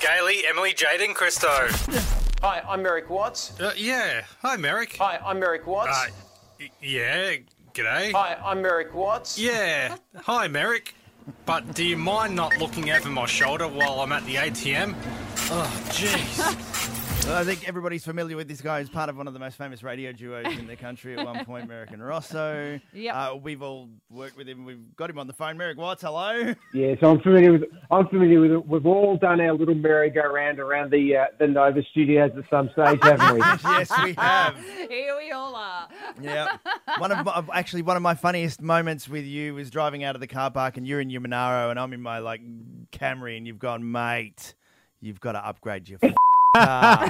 Gailey, Emily, Jaden, Christo. Hi, I'm Merrick Watts. Uh, yeah. Hi, Merrick. Hi, I'm Merrick Watts. Uh, y- yeah. G'day. Hi, I'm Merrick Watts. Yeah. Hi, Merrick. But do you mind not looking over my shoulder while I'm at the ATM? Oh, jeez. Well, I think everybody's familiar with this guy. He's part of one of the most famous radio duos in the country at one point, Merrick and Rosso. Yep. Uh, we've all worked with him. We've got him on the phone. Merrick Watts, hello. Yeah, so I'm familiar with. I'm familiar with it. We've all done our little merry-go-round around the uh, the Nova Studios at some stage, haven't we? yes, we have. Here we all are. Yeah. One of my, actually one of my funniest moments with you was driving out of the car park and you're in your Monaro and I'm in my like Camry and you've gone, mate, you've got to upgrade your f-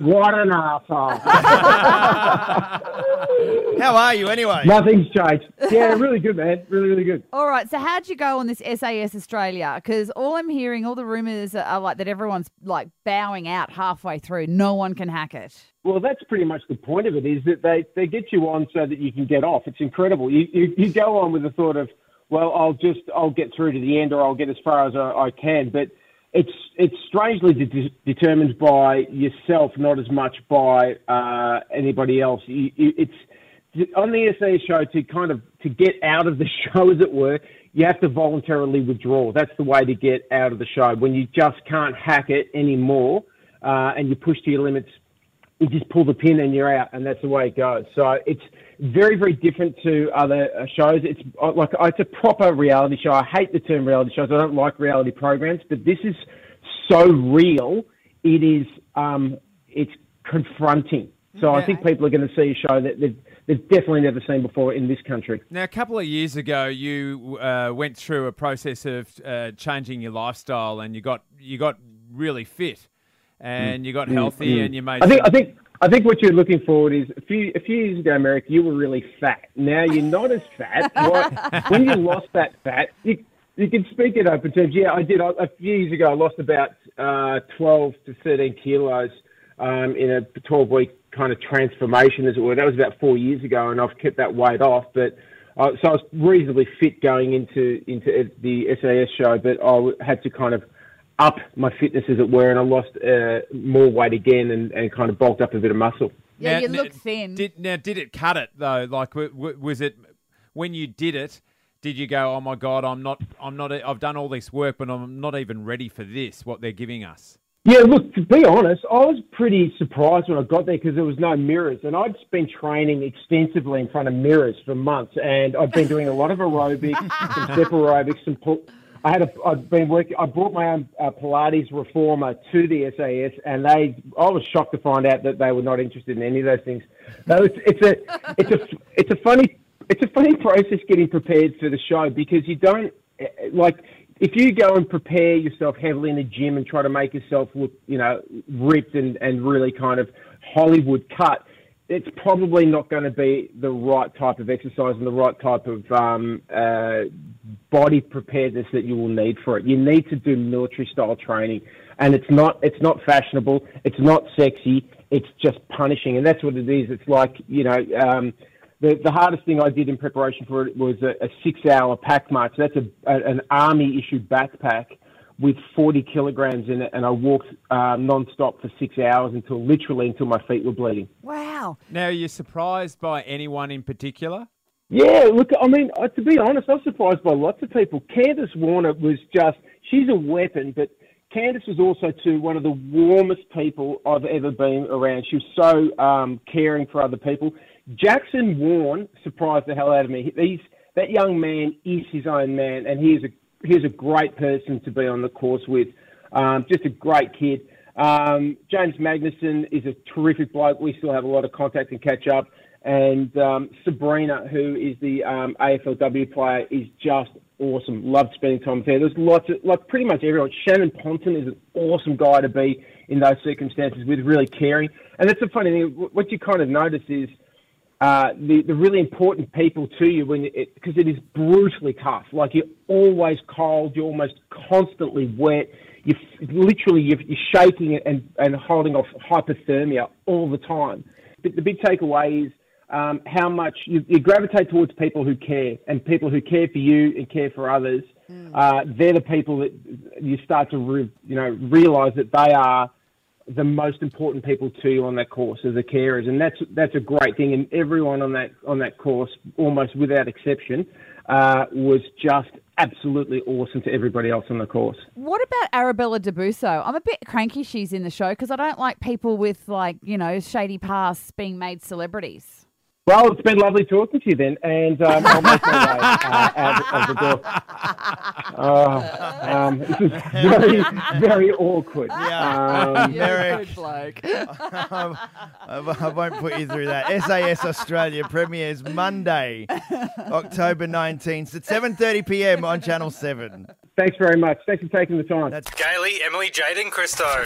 what an asshole! How are you anyway? Nothing's changed. Yeah, really good, man. Really, really good. All right, so how'd you go on this SAS Australia? Because all I'm hearing, all the rumours are, are like that everyone's like bowing out halfway through. No one can hack it. Well, that's pretty much the point of it. Is that they they get you on so that you can get off. It's incredible. You you, you go on with the thought of, well, I'll just I'll get through to the end or I'll get as far as I, I can, but. It's it's strangely de- determined by yourself, not as much by uh, anybody else. You, you, it's on the SA show to kind of to get out of the show, as it were. You have to voluntarily withdraw. That's the way to get out of the show when you just can't hack it anymore, uh, and you push to your limits. You just pull the pin and you're out, and that's the way it goes. So it's very, very different to other uh, shows. It's uh, like it's a proper reality show. I hate the term reality shows. I don't like reality programs, but this is so real. It is. Um, it's confronting. So I think people are going to see a show that they've, they've definitely never seen before in this country. Now, a couple of years ago, you uh, went through a process of uh, changing your lifestyle, and you got you got really fit, and you got healthy, and you made. I think. I think. I think what you're looking forward is a few a few years ago, Merrick, you were really fat. Now you're not as fat. What- when you lost that fat, you, you can speak in open terms. Yeah, I did. I, a few years ago, I lost about uh, 12 to 13 kilos um, in a 12 week kind of transformation, as it were. That was about four years ago, and I've kept that weight off. But uh, so I was reasonably fit going into into the SAS show, but I had to kind of up my fitness, as it were, and I lost uh, more weight again and, and kind of bulked up a bit of muscle. Yeah, Now- you now, look thin. Did, now, did it cut it though? Like, w- w- was it when you did it? Did you go, "Oh my God, I'm not, I'm not, I've done all this work, but I'm not even ready for this. What they're giving us." Yeah, look, to be honest, I was pretty surprised when I got there because there was no mirrors. And I'd been training extensively in front of mirrors for months. And I'd been doing a lot of aerobics, some step aerobics, some pull. I had a, I'd been working, I brought my own uh, Pilates reformer to the SAS and they, I was shocked to find out that they were not interested in any of those things. So it's, it's a, it's a, it's a funny, it's a funny process getting prepared for the show because you don't, eh, like, if you go and prepare yourself heavily in the gym and try to make yourself look, you know, ripped and, and really kind of Hollywood cut, it's probably not going to be the right type of exercise and the right type of um, uh, body preparedness that you will need for it. You need to do military style training, and it's not it's not fashionable. It's not sexy. It's just punishing, and that's what it is. It's like you know. Um, the, the hardest thing I did in preparation for it was a, a six hour pack march. That's a, a, an army issued backpack with 40 kilograms in it, and I walked uh, non stop for six hours until literally until my feet were bleeding. wow. Now, are you surprised by anyone in particular? Yeah, look, I mean, uh, to be honest, I was surprised by lots of people. Candice Warner was just, she's a weapon, but Candice was also, too, one of the warmest people I've ever been around. She was so um, caring for other people. Jackson Warne surprised the hell out of me. He's, that young man is his own man, and he is a, he is a great person to be on the course with. Um, just a great kid. Um, James Magnussen is a terrific bloke. We still have a lot of contact and catch up. And um, Sabrina, who is the um, AFLW player, is just awesome. Loved spending time with her. There's lots of, like pretty much everyone. Shannon Ponton is an awesome guy to be in those circumstances with, really caring. And that's the funny thing. What you kind of notice is uh, the, the really important people to you when it, because it is brutally tough. Like you're always cold, you're almost constantly wet. You're literally you're, you're shaking and, and holding off hypothermia all the time. But the big takeaway is um, how much you, you gravitate towards people who care and people who care for you and care for others. uh, they're the people that you start to re- you know realise that they are the most important people to you on that course as the carers, and that's that's a great thing. And everyone on that on that course, almost without exception, uh, was just absolutely awesome to everybody else on the course. What about Arabella Del Busso? I'm a bit cranky she's in the show because I don't like people with like you know shady pasts being made celebrities. Well, it's been lovely talking to you then, and um, I'll make my way uh, out of the door. Uh, um, this is very, very awkward. Yeah. Um, Merrick. bloke. I I won't put you through that. SAS Australia premieres Monday, October 19th at 7:30 p.m. on Channel 7. thanks very much. Thanks for taking the time. That's Gailey, Emily, Jaden, Christo.